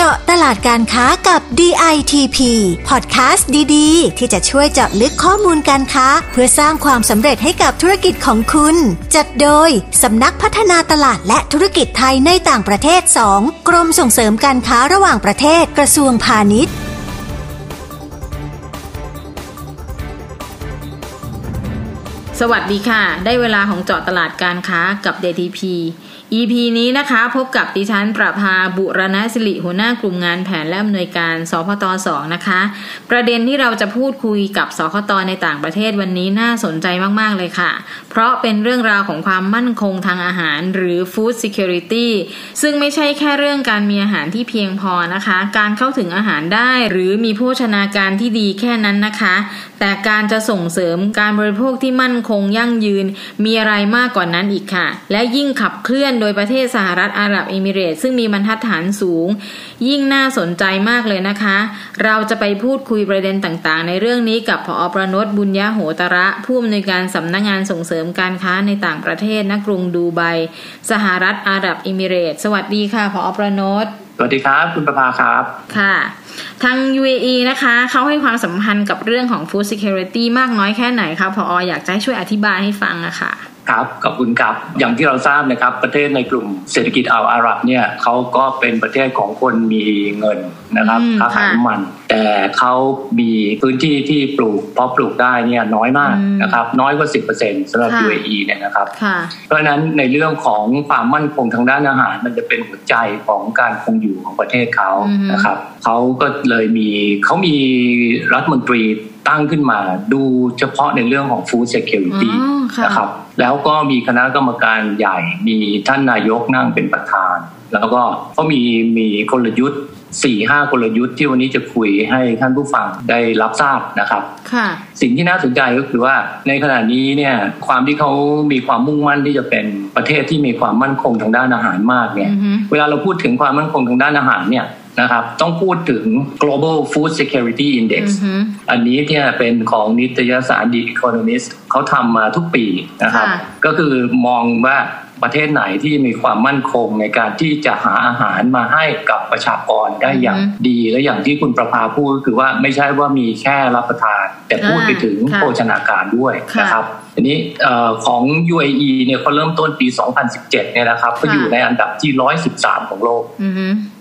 เจาะตลาดการค้ากับ DITP พอดแคสต์ดีๆ ที่จะช่วยเจาะลึกข้อมูลการค้า เพื่อสร้างความสำเร็จให้กับธุรกิจของคุณ จัดโดยสำนักพัฒนาตลาดและธุรกิจไทยในต่างประเทศ 2 กรมส่งเสริมการค้าระหว่างประเทศกระทรวงพาณิชย์สวัสดีค่ะ ได้เวลาของเจาะตลาดการค้ากับ DTP EP นี้นะคะพบกับดิฉันประภาบุรณสิริหัวหน้ากลุ่มงานแผนและอำนวยการสพต2นะคะ ประเด็นที่เราจะพูดคุยกับสคตในต่างประเทศวันนี้น่าสนใจมาก ๆ เลยค่ะ เพราะเป็นเรื่องราวของความมั่นคงทางอาหารหรือ Food Security ซึ่งไม่ใช่แค่เรื่องการมีอาหารที่เพียงพอนะคะ การเข้าถึงอาหารได้หรือมีโภชนาการที่ดีแค่นั้นนะคะ แต่การจะส่งเสริมการบริโภคที่มั่นคงยั่งยืนมีอะไรมากกว่านั้นอีกค่ะ และยิ่งขับเคลื่อนโดยประเทศสหรัฐอาหรับเอมิเรตซึ่งมีบรรทัดฐานสูง ยิ่งน่าสนใจมากเลยนะคะ เราจะไปพูดคุยประเด็นต่างๆ ในเรื่องนี้กับผอประนตบุญยะโหตระผู้อำนวยการสำนักงงานส่งเสริมการค้าในต่างประเทศณกรุงดูไบสหรัฐอาหรับเอมิเรตสวัสดีค่ะผอประนต สวัสดีครับ คุณประภาครับค่ะ ทาง UAE นะคะเขาให้ความสำคัญกับเรื่องของ Food Security มากน้อยแค่ไหนคะพออยากจะให้ช่วยอธิบายให้ฟังอะค่ะ ครับขอบคุณครับอย่างที่เราทราบนะครับ ประเทศในกลุ่มเศรษฐกิจอาอาหรับเนี่ยเขาก็เป็นประเทศของคนมีเงินนะครับค้าขายน้ำมัน แต่เขามีพื้นที่ที่ปลูกเพาะปลูกได้เนี่ยน้อยมากนะครับ น้อยกว่า 10%สำหรับ UAE เนี่ยนะครับ เพราะฉะนั้นในเรื่องของความมั่นคงทางด้านอาหาร มันจะเป็นหัวใจของการคงอยู่ของประเทศเขานะครับเขาก็เลยมีเขามีรัฐมนตรี ตั้งขึ้นมาดูเฉพาะในเรื่องของ food security นะครับ แล้วก็มีคณะกรรมการใหญ่ มีท่านนายกนั่งเป็นประธาน แล้วก็ก็มีมีกลยุทธ์สี่ห้ากลยุทธ์ที่วันนี้จะคุยให้ท่านผู้ฟังได้รับทราบนะครับสิ่งที่น่าสนใจก็คือว่าในขณะนี้เนี่ยความที่เขามีความมุ่งมั่นที่จะเป็นประเทศที่มีความมั่นคงทางด้านอาหารมากเนี่ย เวลาเราพูดถึงความมั่นคงทางด้านอาหารเนี่ย นะครับ ต้องพูดถึง global food security index อันนี้เนี่ยเป็นของนิตยสาร The Economist เขาทำมาทุกปีนะครับ ก็คือมองว่าประเทศไหนที่มีความมั่นคงในการที่จะหาอาหารมาให้กับประชากรได้อย่างดีและอย่างที่คุณประภาพูดก็คือว่าไม่ใช่ว่ามีแค่รับประทาน แต่พูดไปถึงโภชนาการด้วยนะครับ อันนี้ของ UAE เนี่ยเขาเริ่มต้นปี 2017 เนี่ยนะครับก็อยู่ในอันดับที่ 113 ของโลก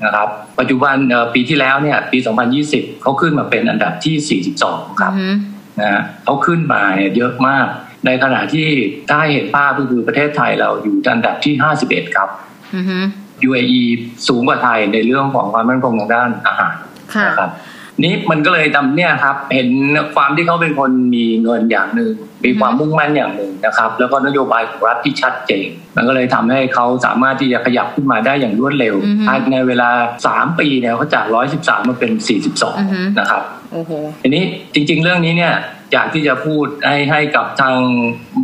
นะครับ ปัจจุบันปีที่แล้วเนี่ยปี 2020 เขาขึ้นมาเป็นอันดับที่ 42 ครับนะเขาขึ้นมาเยอะมาก ในขณะที่ถ้าเห็นภาพก็คือประเทศไทยเราอยู่อันดับที่ 51 ครับ UAE สูงกว่าไทยในเรื่องของความมั่นคงทางด้านอาหารนะครับ นี้มันก็เลยทำเนี่ยครับ เห็นความที่เขาเป็นคนมีเงินอย่างหนึ่งมีความมุ่งมั่นอย่างหนึ่งนะครับ แล้วก็นโยบายของรัฐที่ชัดเจนมันก็เลยทำให้เขาสามารถที่จะขยับขึ้นมาได้อย่างรวดเร็วภายในเวลา 3 ปีเนี่ยเขาจาก 113 มาเป็น 42 นะครับทีนี้จริง ๆ เรื่องนี้เนี่ย อยากที่จะพูดให้ให้กับทาง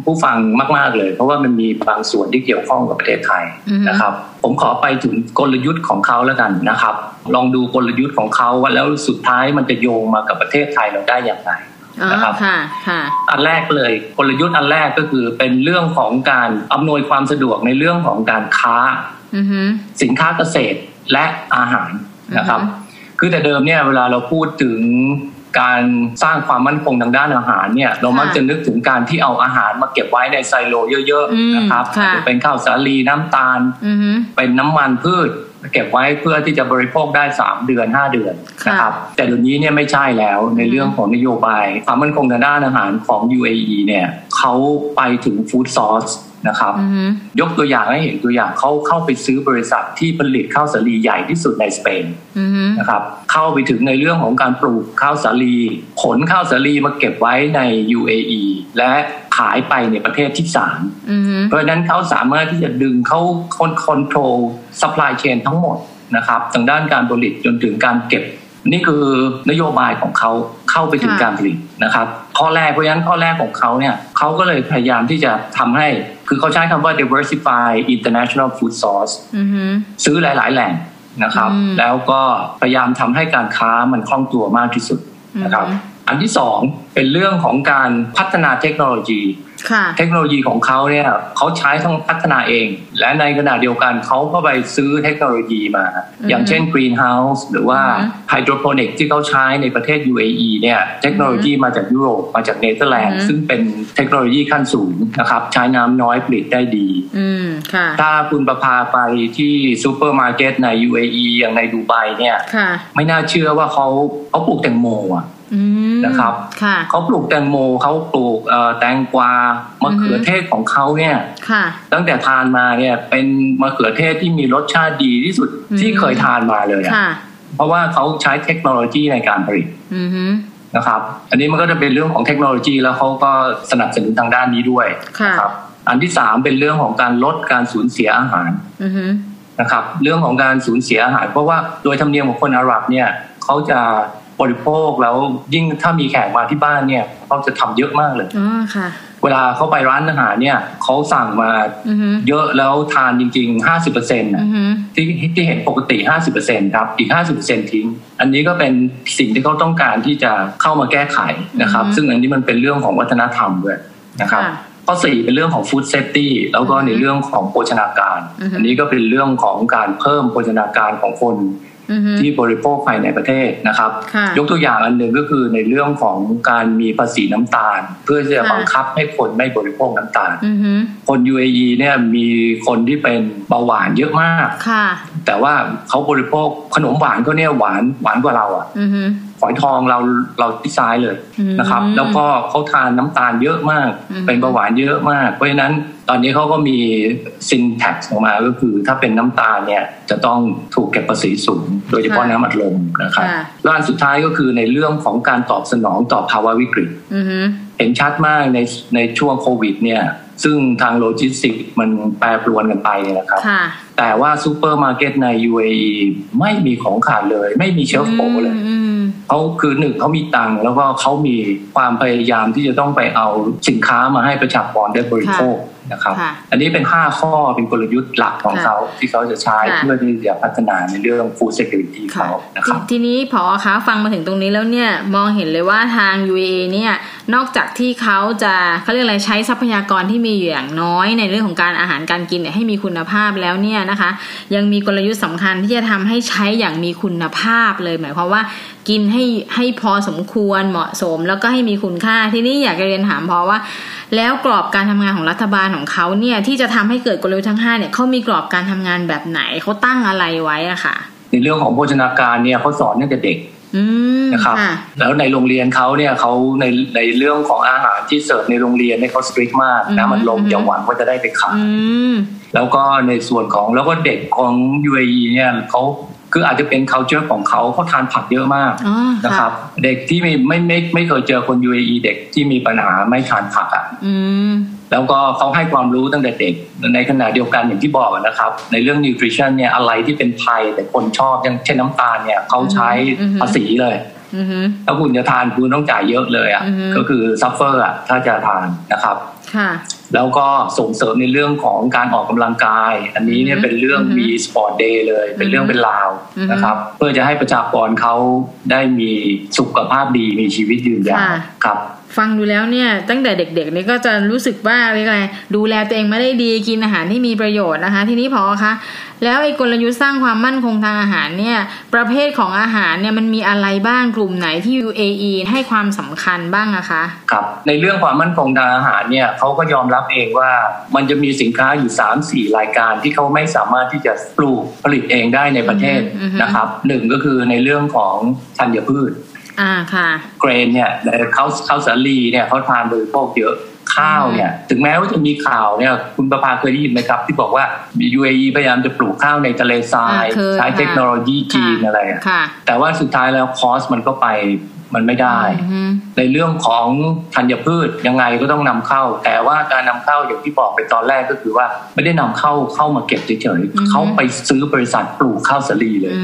ผู้ฟังมาก ๆเลย เพราะว่ามันมีบางส่วนที่เกี่ยวข้องกับประเทศไทยนะครับ ผมขอไปถึงกลยุทธ์ของเขาแล้วกันนะครับ ลองดูกลยุทธ์ของเขาว่าแล้วสุดท้ายมันจะโยงมากับประเทศไทยเราได้อย่างไรนะครับอันแรกเลยกลยุทธ์อันแรกก็คือเป็นเรื่องของการอำนวยความสะดวกในเรื่องของการค้าสินค้าเกษตรและอาหารนะครับ คือแต่เดิมเนี่ยเวลาเราพูดถึง การสร้างความมั่นคงทางด้านอาหารเนี่ยเรามักจะนึกถึงการที่เอาอาหารมาเก็บไว้ในไซโลเยอะๆนะครับเป็นข้าวสาลีน้ำตาล เป็นน้ำมันพืชเก็บไว้เพื่อที่จะบริโภคได้ 3 เดือน 5 เดือนนะครับแต่เดี๋ยวนี้เนี่ยไม่ใช่แล้วในเรื่องของนโยบาย ความมั่นคงทางด้านอาหารของ UAE เนี่ยเขาไปถึงฟู้ดซอร์ส นะครับยกตัวอย่างให้เห็นตัวอย่างเขาเข้าไปซื้อบริษัทที่ผลิตข้าวสาลีใหญ่ที่สุดในสเปนนะครับเข้าไปถึงในเรื่องของการปลูกข้าวสาลีขนข้าวสาลีมาเก็บไว้ใน UAE และขายไปในประเทศที่สามเพราะฉะนั้นเขาสามารถที่จะดึงเขาคอนคอนโทรลsupply chain ทั้งหมดนะครับทางด้านการผลิตจนถึงการเก็บ นี่คือนโยบายของเขาเข้าไปถึงการผลิตนะครับข้อแรกเพราะฉะนั้นข้อแรกของเขาเนี่ยเขาก็เลยพยายามที่จะทำให้คือเขาใช้คำว่า diversify international food source ซื้อหลาย ๆ แหล่งนะครับ แล้วก็พยายามทำให้การค้ามันคล่องตัวมากที่สุดนะครับ อันที่สองเป็นเรื่องของการพัฒนาเทคโนโลยี เทคโนโลยีของเขาเนี่ยเขาใช้ทั้งพัฒนาเอง และในขณะเดียวกันเขาก็ไปซื้อเทคโนโลยีมา อย่างเช่น Greenhouse หรือว่า Hydroponic ที่เขาใช้ในประเทศ UAE เนี่ยเทคโนโลยีมาจากยุโรปมาจากเนเธอร์แลนด์ซึ่งเป็นเทคโนโลยีขั้นสูงนะครับใช้น้ำน้อยผลิตได้ดีถ้าคุณประพาไปที่ซูเปอร์มาร์เก็ตใน UAE อย่างในดูไบเนี่ยไม่น่าเชื่อว่าเขาเขาปลูกแตงโมอะ นะครับเขาปลูกแตงโมเขาปลูกแตงกวามะเขือเทศของเขาเนี่ยตั้งแต่ทานมาเนี่ยเป็นมะเขือเทศที่มีรสชาติดีที่สุดที่เคยทานมาเลยอะเพราะว่าเขาใช้เทคโนโลยีในการผลิตนะครับ อันนี้มันก็จะเป็นเรื่องของเทคโนโลยีแล้วเขาก็สนับสนุนทางด้านนี้ด้วยครับ อันที่สามเป็นเรื่องของการลดการสูญเสียอาหารนะครับ เรื่องของการสูญเสียอาหาร เพราะว่าโดยธรรมเนียมของคนอาหรับเนี่ยเขาจะ บริโภคแล้วยิ่งถ้ามีแขกมาที่บ้านเนี่ยเขาจะทำเยอะมากเลยอ๋อค่ะ เวลาเขาไปร้านอาหารเนี่ยเขาสั่งมาเยอะแล้วทานจริงๆห้าสิบเปอร์เซ็นต์ที่ที่เห็นปกติห้าสิบเปอร์เซ็นต์ครับอีกห้าสิบเปอร์เซ็นต์ทิ้ง อันนี้ก็เป็นสิ่งที่เขาต้องการที่จะเข้ามาแก้ไขนะครับ ซึ่งอันนี้มันเป็นเรื่องของวัฒนธรรมด้วยนะครับข้อสี่เป็นเรื่องของ food safety แล้วก็ในเรื่องของโภชนาการ อันนี้ก็เป็นเรื่องของการเพิ่มโภชนาการของคน ที่บริโภคภายในประเทศนะครับ ยกตัวอย่างอันหนึ่งก็คือในเรื่องของการมีภาษีน้ำตาล เพื่อจะบังคับให้คนไม่บริโภคน้ำตาลคน UAE เนี่ยมีคนที่เป็นเบาหวานเยอะมากแต่ว่าเขาบริโภคขนมหวานก็เนี่ยหวานหวานกว่าเราอะ ฝอยทองเราเราที่ซ้ายเลยนะครับ แล้วก็เขาทานน้ำตาลเยอะมาก เป็นเบาหวานเยอะมาก เพราะฉะนั้นตอนนี้เขาก็มี sin tax ออกมาก็คือถ้าเป็นน้ำตาลเนี่ยจะต้องถูกเก็บภาษีสูง โดยเฉพาะน้ำอัดลมนะครับแล้วอันสุดท้ายก็คือในเรื่องของการตอบสนองต่อภาวะวิกฤตเห็นชัดมากในในช่วงโควิดเนี่ยซึ่งทางโลจิสติกมันแปรปรวนกันไปนะครับ แต่ว่าซูเปอร์มาร์เก็ตใน UAE ไม่มีของขาดเลย ไม่มี shortfall เลยเขาคือหนึ่งเขามีตังค์แล้วก็เขามีความพยายามที่จะต้องไปเอาสินค้ามาให้ประชากรได้บริโภคนะครับอันนี้เป็น 5 ข้อเป็นกลยุทธ์หลักของเขาที่เขาจะใช้เพื่อที่จะพัฒนาในเรื่อง food security เขานะครับทีนี้พอคะฟังมาถึงตรงนี้แล้วเนี่ยมองเห็นเลยว่าทาง UAE เนี่ยนอกจากที่เขาจะเขาเรียกอะไรใช้ทรัพยากรที่มีอย่างน้อยในเรื่องของการอาหารการกินเนี่ยให้มีคุณภาพแล้วเนี่ยนะคะ ยังมีกลยุทธ์สำคัญที่จะทำให้ใช้อย่างมีคุณภาพเลย หมายความว่ากินให้ให้พอสมควรเหมาะสม แล้วก็ให้มีคุณค่าที่นี่อยากจะเรียนถามพอว่า แล้วกรอบการทำงานของรัฐบาลของเขาเนี่ยที่จะทำให้เกิดกลยุทธ์ทั้งห้าเนี่ยเขามีกรอบการทำงานแบบไหนเขาตั้งอะไรไว้อะค่ะในเรื่องของโภชนาการเนี่ยเขาสอนตั้งแต่เด็ก นะครับ แล้วในโรงเรียนเขาเนี่ยเขาในในเรื่องของอาหารที่เสิร์ฟในโรงเรียนเนี่ยเขาสตรีทมากนะมันลมอย่าหวังว่าจะได้ไปขายแล้วก็ในส่วนของแล้วก็เด็กของ UAE เนี่ยเขาคืออาจจะเป็น culture ของเขาเขาทานผักเยอะมากนะครับ เด็กที่ไม่ไม่ไม่ไม่เคยเจอคน UAE เด็กที่มีปัญหาไม่ทานผักอะ แล้วก็เขาให้ความรู้ตั้งแต่เด็กในขณะเดียวกันอย่างที่บอกนะครับ ในเรื่อง nutrition เนี่ยอะไรที่เป็นภัยแต่คนชอบอย่างเช่นน้ำตาลเนี่ยเขาใช้ภาษีเลยถ้าคุณจะทานคุณต้องจ่ายเยอะเลยอะก็คือซัฟเฟอร์อะถ้าจะทานนะครับ แล้วก็ส่งเสริมในเรื่องของการออกกำลังกาย อันนี้เนี่ยเป็นเรื่องมี sport day เลย เป็นเรื่องเป็นราวนะครับ เพื่อจะให้ประชากรเขาได้มีสุขภาพดีมีชีวิตยืนยาวครับฟังดูแล้วเนี่ยตั้งแต่เด็กๆนี่ก็จะรู้สึกว่าอะไรดูแลตัวเองไม่ได้ดีกินอาหารที่มีประโยชน์นะคะ ทีนี้ผอ.คะแล้วไอ้กลยุทธ์สร้างความมั่นคงทางอาหารเนี่ยประเภทของอาหารเนี่ยมันมีอะไรบ้างกลุ่มไหนที่ UAE ให้ความสำคัญบ้างอะคะครับในเรื่องความมั่นคงทางอาหารเนี่ยเขาก็ยอมรับเองว่ามันจะมีสินค้าอยู่ 3 4 รายการที่เขาไม่สามารถที่จะปลูกผลิตเองได้ในประเทศนะครับหนึ่งก็คือในเรื่องของธัญพืชอ่าค่ะเกรนเนี่ยเขาเขาสาลีเนี่ยเขาทานบริโภคเยอะข้าวเนี่ยถึงแม้ว่าจะมีข่าวเนี่ยคุณประภาเคยได้ยินไหมครับ ที่บอกว่า UAE พยายามจะปลูกข้าวในทะเลทราย ใช้เทคโนโลยีจีนอะไรอะแต่ว่าสุดท้ายแล้วคอสมันก็ไป มันไม่ได้ ในเรื่องของธัญพืชยังไงก็ต้องนำเข้า แต่ว่าการนำเข้าอย่างที่บอกไปตอนแรกก็คือว่า ไม่ได้นำเข้าเข้ามาเก็บเฉยๆเขาไปซื้อบริษัทปลูกข้าวสาลีเลย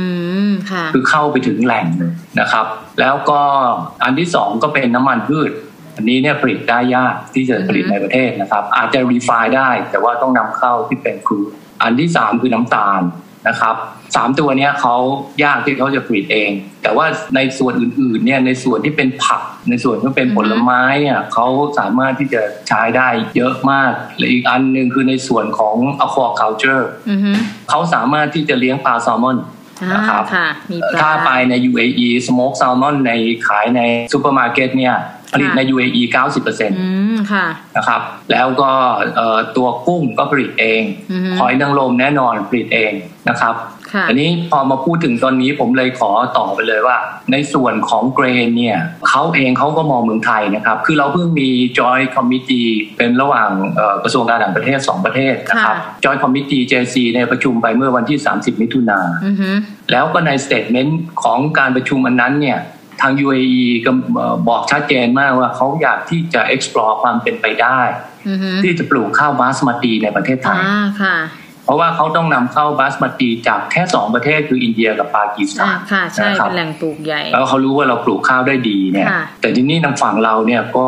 คือเข้าไปถึงแหล่งเลยนะครับ แล้วก็อันที่สองก็เป็นน้ำมันพืช อันนี้เนี่ยผลิตได้ยากที่จะผลิตในประเทศนะครับ อาจจะรีไฟได้แต่ว่าต้องนำเข้าที่เป็นครูอันที่สามคือน้ำตาล นะครับสามตัวเนี้ยเขายากที่เขาจะผลิตเอง แต่ว่าในส่วนอื่นๆเนี่ยในส่วนที่เป็นผัก ในส่วนที่เป็นผลไม้อะเขาสามารถที่จะใช้ได้เยอะมากและอีกอันหนึ่งคือในส่วนของ aquaculture อือฮึเขาสามารถที่จะเลี้ยงปลาแซลมอนอ่านะครับค่ะมีปลาถ้าไปใน UAE smoke salmon ในขายในซูเปอร์มาร์เก็ตเนี่ย ผลิตใน UAE 90%อืมค่ะนะครับ แล้วก็เอ่อตัวกุ้งก็ผลิตเองอือฮึหอยนางรมแน่นอนผลิตเองนะครับค่ะอันนี้พอมาพูดถึงตอนนี้ผมเลยขอต่อไปเลยว่า ในส่วนของเกรนเนี่ยเขาเองเขาก็มองเมืองไทยนะครับ คือเราเพิ่งมี Joint Committee เป็นระหว่างเอ่อกระทรวงการต่างประเทศ 2 ประเทศนะครับค่ะ Joint Committee JC ในยประชุมไปเมื่อวันที่ 30 มิถุนาอือฮึแล้วก็ในสเต t เมนต์ของการประชุมอันนั้นเนี่ย ทาง UAE ก็เอ่อบอกชัดเจนมากว่าเขาอยากที่จะ explore ความเป็นไปได้อือฮึที่จะปลูกข้าวบาสมาตีในประเทศไทอ่ายค่ะเพ ราะว่าเขาต้องนำเข้าบาสมาตีจากแค่สองประเทศคืออินเดียกับปากีสถาอ่านค่ะใช่นะครับเป็นแหล่งปลูกใหญ่ แล้วเขารู้ว่าเราปลูกข้าวได้ดีเนี่ยค่ะแต่ที่นี่ทางฝั่งเราเนี่ยก็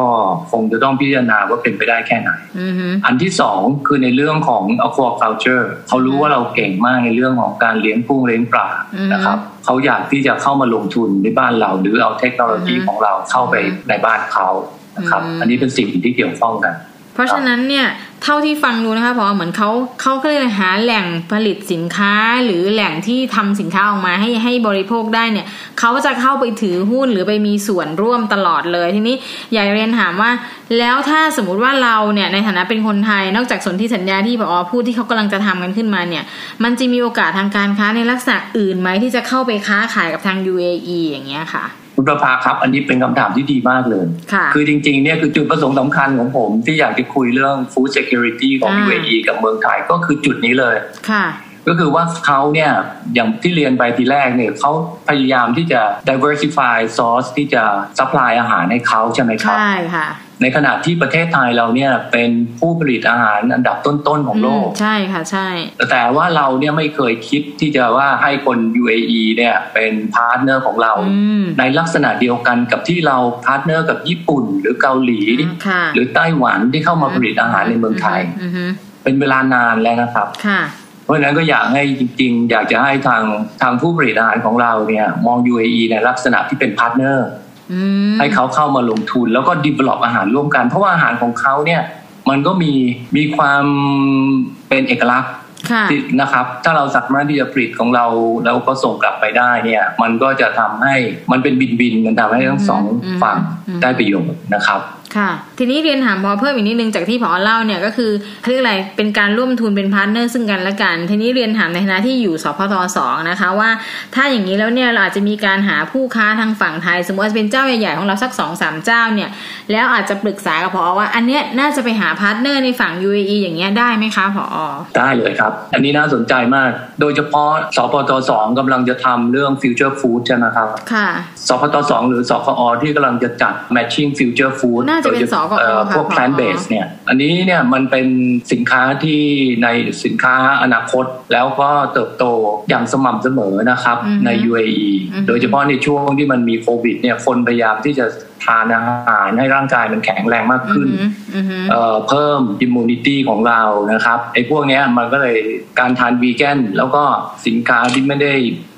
คงจะต้องพิจารณาว่าเป็นไปได้แค่ไหนอือฮึอันที่สองคือในเรื่องของ aquaculture เขารู้ว่าเราเก่งมากในเรื่องของการเลี้ยงกุ้งเลี้ยงปลาอืมนะครับเขาอยากที่จะเข้ามาลงทุนในบ้านเรา หรือเอาเทคโนโลยีอืมของเราเข้าไปอืมในบ้านเขานะครับอืมอันนี้เป็นสิ่งที่เกี่ยวข้องกัน เพราะฉะนั้นเนี่ยเท่าที่ฟังดูนะคะพอเหมือนเขาเขาก็เลยหาแหล่งผลิตสินค้าหรือแหล่งที่ทำสินค้าออกมาให้ให้บริโภคได้เนี่ยเขาจะเข้าไปถือหุ้นหรือไปมีส่วนร่วมตลอดเลยทีนี้อยากเรียนถามว่า แล้วถ้าสมมุติว่าเราเนี่ยในฐานะเป็นคนไทย นอกจากสนธิสัญญาที่พอพูดที่เขากำลังจะทำกันขึ้นมาเนี่ยมันจะมีโอกาสทางการค้าในลักษณะอื่นไหมที่จะเข้าไปค้าขายกับทาง UAE อย่างเงี้ยค่ะ คุณประภาครับ อันนี้เป็นคำถามที่ดีมากเลยค่ะคือจริงๆเนี่ยคือจุดประสงค์สำคัญของผม ที่อยากจะคุยเรื่อง food security ของอ่า UAE กับเมืองไทยก็คือจุดนี้เลยค่ะก็คือว่าเขาเนี่ยอย่างที่เรียนไปทีแรกเนี่ยเขาพยายามที่จะ diversify source ที่จะ supply อาหารให้เขาใช่ไหมครับ ใช่ค่ะ ในขณะที่ประเทศไทยเราเนี่ยเป็นผู้ผลิตอาหารอันดับต้นๆของโลกอืมใช่ค่ะใช่ แต่ว่าเราเนี่ยไม่เคยคิดที่จะว่าให้คน UAE เนี่ยเป็น partner ของเราอืมในลักษณะเดียวกันกับที่เรา partner กับญี่ปุ่น หรือเกาหลีค่ะหรือไต้หวันที่เข้ามาผลิตอาหารในเมืองไทยอือฮึเป็นเวลานานแล้วนะครับค่ะเพราะฉะนั้นก็อยากให้จริง ๆ อยากจะให้ทางทางผู้ผลิตอาหารของเราเนี่ยมอง UAE ในลักษณะที่เป็น partner อืม ให้เขาเข้ามาลงทุนแล้วก็ develop อาหารร่วมกัน เพราะว่าอาหารของเขาเนี่ยมันก็มีมีความเป็นเอกลักษณ์ค่ะที่นะครับ ถ้าเราสามารถที่จะผลิตของเราแล้วก็ส่งกลับไปได้เนี่ย มันก็จะทำให้มันเป็นบินบินๆมันทำให้ทั้งสองอืมฝั่งอืมได้ประโยชน์นะครับ ค่ะ ทีนี้เรียนถามผอ.เพิ่มอีกนิดนึงจากที่ผอ.เล่าเนี่ยก็คือเขาเรียกอะไรเป็นการร่วมทุนเป็น partner ซึ่งกันและกัน ทีนี้เรียนถามในฐานะที่อยู่สพต.สองนะคะว่า ถ้าอย่างนี้แล้วเนี่ยเราอาจจะมีการหาผู้ค้าทางฝั่งไทย สมมติว่าเป็นเจ้าใหญ่ๆของเราสักสองสามเจ้าเนี่ยแล้วอาจจะปรึกษากับผอ.ว่า อันเนี้ยน่าจะไปหา partner ในฝั่ง UAE อย่างเงี้ยได้ไหมคะผอ.ได้เลยครับ อันนี้น่าสนใจมาก โดยเฉพาะสพต.สองกำลังจะทำเรื่อง future food ใช่ไหมครับค่ะสพต.สองหรือสคอที่กำลังจะจัด matching future food น่าจะเป็นโดยฉสคอเอ่อค่ะพวกผอ plant based เนี่ย อันนี้เนี่ยมันเป็นสินค้าที่ในสินค้าอนาคตแล้วก็เติบโตอย่างสม่ำเสมอนะครับอือฮึใน UAE อือฮึโดยเฉพาะในช่วงที่มันมีโควิดเนี่ยคนพยายามที่จะทานอาหารให้ร่างกายมันแข็งแรงมากอืขึ้นอฮึอือฮึเอ่อเพิ่ม immunity ของเรานะครับไอ้พวกเนี้ยมันก็เลยการทานวีแกนแล้วก็สินค้าที่ไม่ได้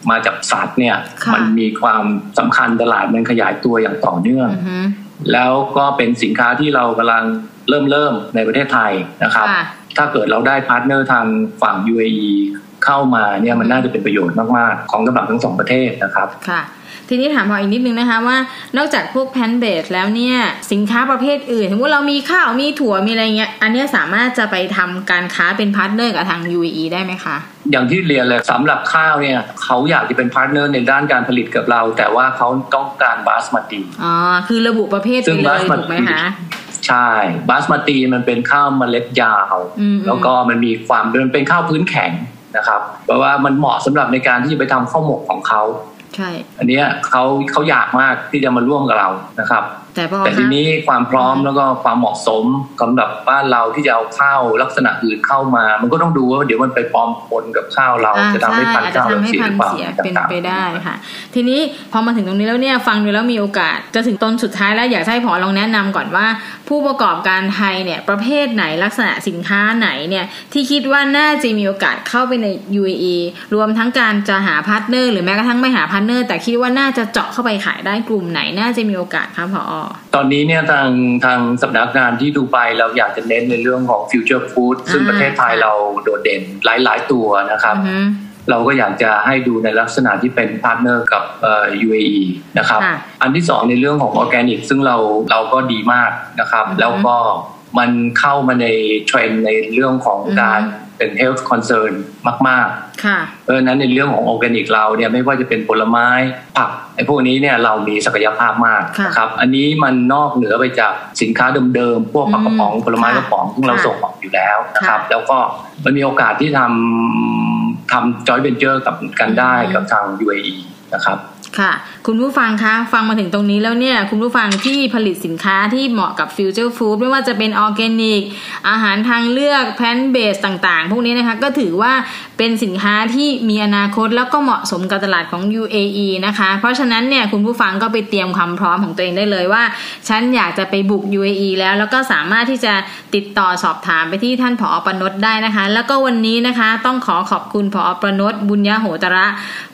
มาจากสัตว์เนี่ยค่ะมันมีความสำคัญตลาดมันขยายตัวอย่างต่อเนื่องอือฮึ แล้วก็เป็นสินค้าที่เรากำลังเริ่มเริ่มในประเทศไทยนะครับค่ะถ้าเกิดเราได้ partner ทางฝั่ง UAE เข้ามาเนี่ยมันน่าจะเป็นประโยชน์มากๆ ของสำหรับทั้งสองประเทศนะครับค่ะทีนี้ถามผอ.อีกนิดนึงนะคะว่านอกจากพวก plant based แล้วเนี่ยสินค้าประเภทอื่นสมมติเรามีข้าวมีถั่วมีอะไรเงี้ยอันเนี้ยสามารถจะไปทำการค้าเป็น partner กับทาง UAE ได้ไหมคะอย่างที่เรียนเลยสำหรับข้าวเนี่ยเขาอยากจะเป็น partner ในด้านการผลิตกับเรา แต่ว่าเขาต้องการบาสมาตีอ๋อคือระบุประเภทซึ่ไปงเลย basmati ถูกไหมคะใช่บาสมาตีมันเป็นข้าวเมล็ดยาวอืมแล้วก็มันมีความมันเป็นข้าวพื้นแข็ง นะครับแปลว่ามันเหมาะสำหรับในการที่จะไปทำข้าวหมกของเขาใช่อันเนี้ยเขาเขาอยากมากที่จะมาร่วมกับเรานะครับ แต่พอแต่ทีนี้ความพร้อมแล้วก็ความเหมาะสมสำหรับบ้านเราที่จะเอาข้าวลักษณะอื่นเข้ามา มันก็ต้องดูว่าเดี๋ยวมันไปปลอมปนกับข้าวเราอ่าจะทำให้ใช่พันอาจธุ์จะข้าวเราทำให้เสียพัหนรือเปล่าธุ์เสียเป็นต่างไปได้ค่ะ ทีนี้ผอ.มาถึงตรงนี้แล้วเนี่ยฟังดูแล้วมีโอกาสจะถึงตอนสุดท้ายแล้วอยากให้ผอ.ลองแนะนำก่อนว่า ผู้ประกอบการไทยเนี่ยประเภทไหนลักษณะสินค้าไหนเนี่ยที่คิดว่าน่าจะมีโอกาสเข้าไปใน UAE รวมทั้งการจะหา partner หรือแม้กระทั่งไม่หา partner แต่คิดว่าน่าจะเจาะเข้าไปขายได้กลุ่มไหนน่าจะมีโอกาสครับผอ.ๆตอนนี้เนี่ยทางทางสำนักงานที่ดูไบเราอยากจะเน้นในเรื่องของ future food ซึ่งอ่าประเทศไทยเราโดดเด่นหลาย ๆ ตัวนะครับอือฮึ เราก็อยากจะให้ดูในลักษณะที่เป็น partner กับเอ่อ UAE นะครับค่ะอันที่สองในเรื่องของออร์แกนิกซึ่งเราเราก็ดีมากนะครับอือฮึแล้วก็มันเข้ามาในเทรนด์ในเรื่องของอือฮึการเป็น health concern มากค่ะๆเพราะฉะนั้นในเรื่องของออร์แกนิกเราเนี่ยไม่ว่าจะเป็นผลไม้ผักไอ้พวกนี้เนี่ยเรามีศักยภาพมากค่ะนะครับ อันนี้มันนอกเหนือไปจากสินค้าเดิมๆ พวกผักกระป๋องอืมผลไม้ค่ะกระป๋องซึ่งเราค่ะส่งออกอยู่แล้วนะครับค่ะแล้วก็มันมีโอกาสที่ทำ ทำจอยเวนเจอร์กับกันได้กับทาง UAE นะครับ ค่ะ คุณผู้ฟังคะฟังมาถึงตรงนี้แล้วเนี่ย คุณผู้ฟังที่ผลิตสินค้าที่เหมาะกับ future food ไม่ว่าจะเป็นออร์แกนิก อาหารทางเลือก plant-based ต่างๆ พวกนี้นะคะ ก็ถือว่าเป็นสินค้าที่มีอนาคตแล้วก็เหมาะสมกับตลาดของ UAE นะคะ เพราะฉะนั้นเนี่ยคุณผู้ฟังก็ไปเตรียมความพร้อมของตัวเองได้เลยว่า ฉันอยากจะไปบุก UAE แล้วแล้วก็สามารถที่จะติดต่อสอบถามไปที่ท่านผอประนดได้นะคะ แล้วก็วันนี้นะคะ ต้องขอขอบคุณผอปณตบุณยะโหตระ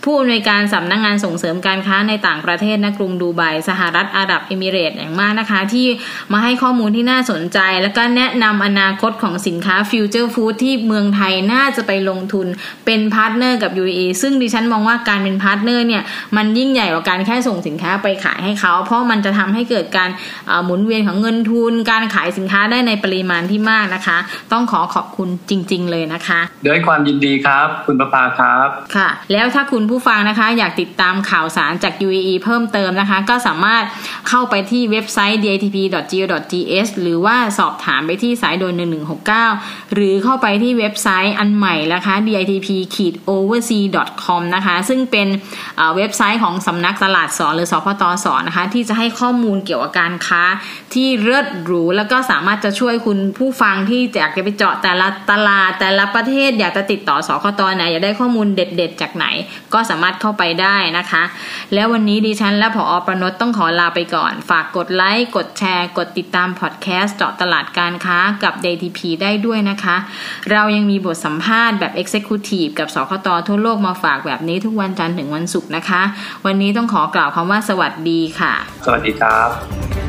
ผู้อำนวยการสำนักงงานส่งเสริมการค้าในต่างประเทศนะกรุงดูไบสหรัฐอาหรับเอมิเรตส์อย่างมากนะคะ ที่มาให้ข้อมูลที่น่าสนใจ แล้วก็แนะนำอนาคตของสินค้า future food ที่เมืองไทยน่าจะไปลงทุนเป็น partner กับ UAE ซึ่งดิฉันมองว่าการเป็น partner เนี่ยมันยิ่งใหญ่กว่าการแค่ส่งสินค้าไปขายให้เขา เพราะมันจะทำให้เกิดการเอ่อหมุนเวียนของเงินทุน การขายสินค้าได้ในปริมาณที่มากนะคะ ต้องขอขอบคุณจริง ๆ เลยนะคะด้วยความยินดีครับ คุณประภาครับ ค่ะ แล้วถ้าคุณผู้ฟังนะคะ อยากติดตามข่าวสารจาก UAE เพิ่มเติมนะคะ ก็สามารถเข้าไปที่เว็บไซต์ datp.go.th หรือว่าสอบถามไปที่สายด่วน1169 หรือเข้าไปที่เว็บไซต์อันใหม่นะคะ ditp-oversea.com นะคะ ซึ่งเป็นเอ่อเว็บไซต์ของสำนักตลาดสองหรือสพตสองนะคะ ที่จะให้ข้อมูลเกี่ยวกับการค้าที่เลิศหรูแล้วก็สามารถจะช่วยคุณผู้ฟังที่อยากจะไปเจาะแต่ละตลาดแต่ละประเทศอยากจะติดต่อสคตไหนอยากได้ข้อมูลเด็ด ๆ จากไหน ก็สามารถเข้าไปได้นะคะ แล้ววันนี้ดิฉันและผอประนตต้องขอลาไปก่อน ฝากกดไลค์กดแชร์ กดติดตามพอดแคสต์เจาะตลาดการค้ากับ DITP ได้ด้วยนะคะ เรายังมีบทสัมภาษณ์แบบ Executive กับสคตทั่วโลกมาฝากแบบนี้ทุกวันจันทร์ถึงวันศุกร์นะคะ วันนี้ต้องขอกล่าวคำว่าสวัสดีค่ะ สวัสดีครับ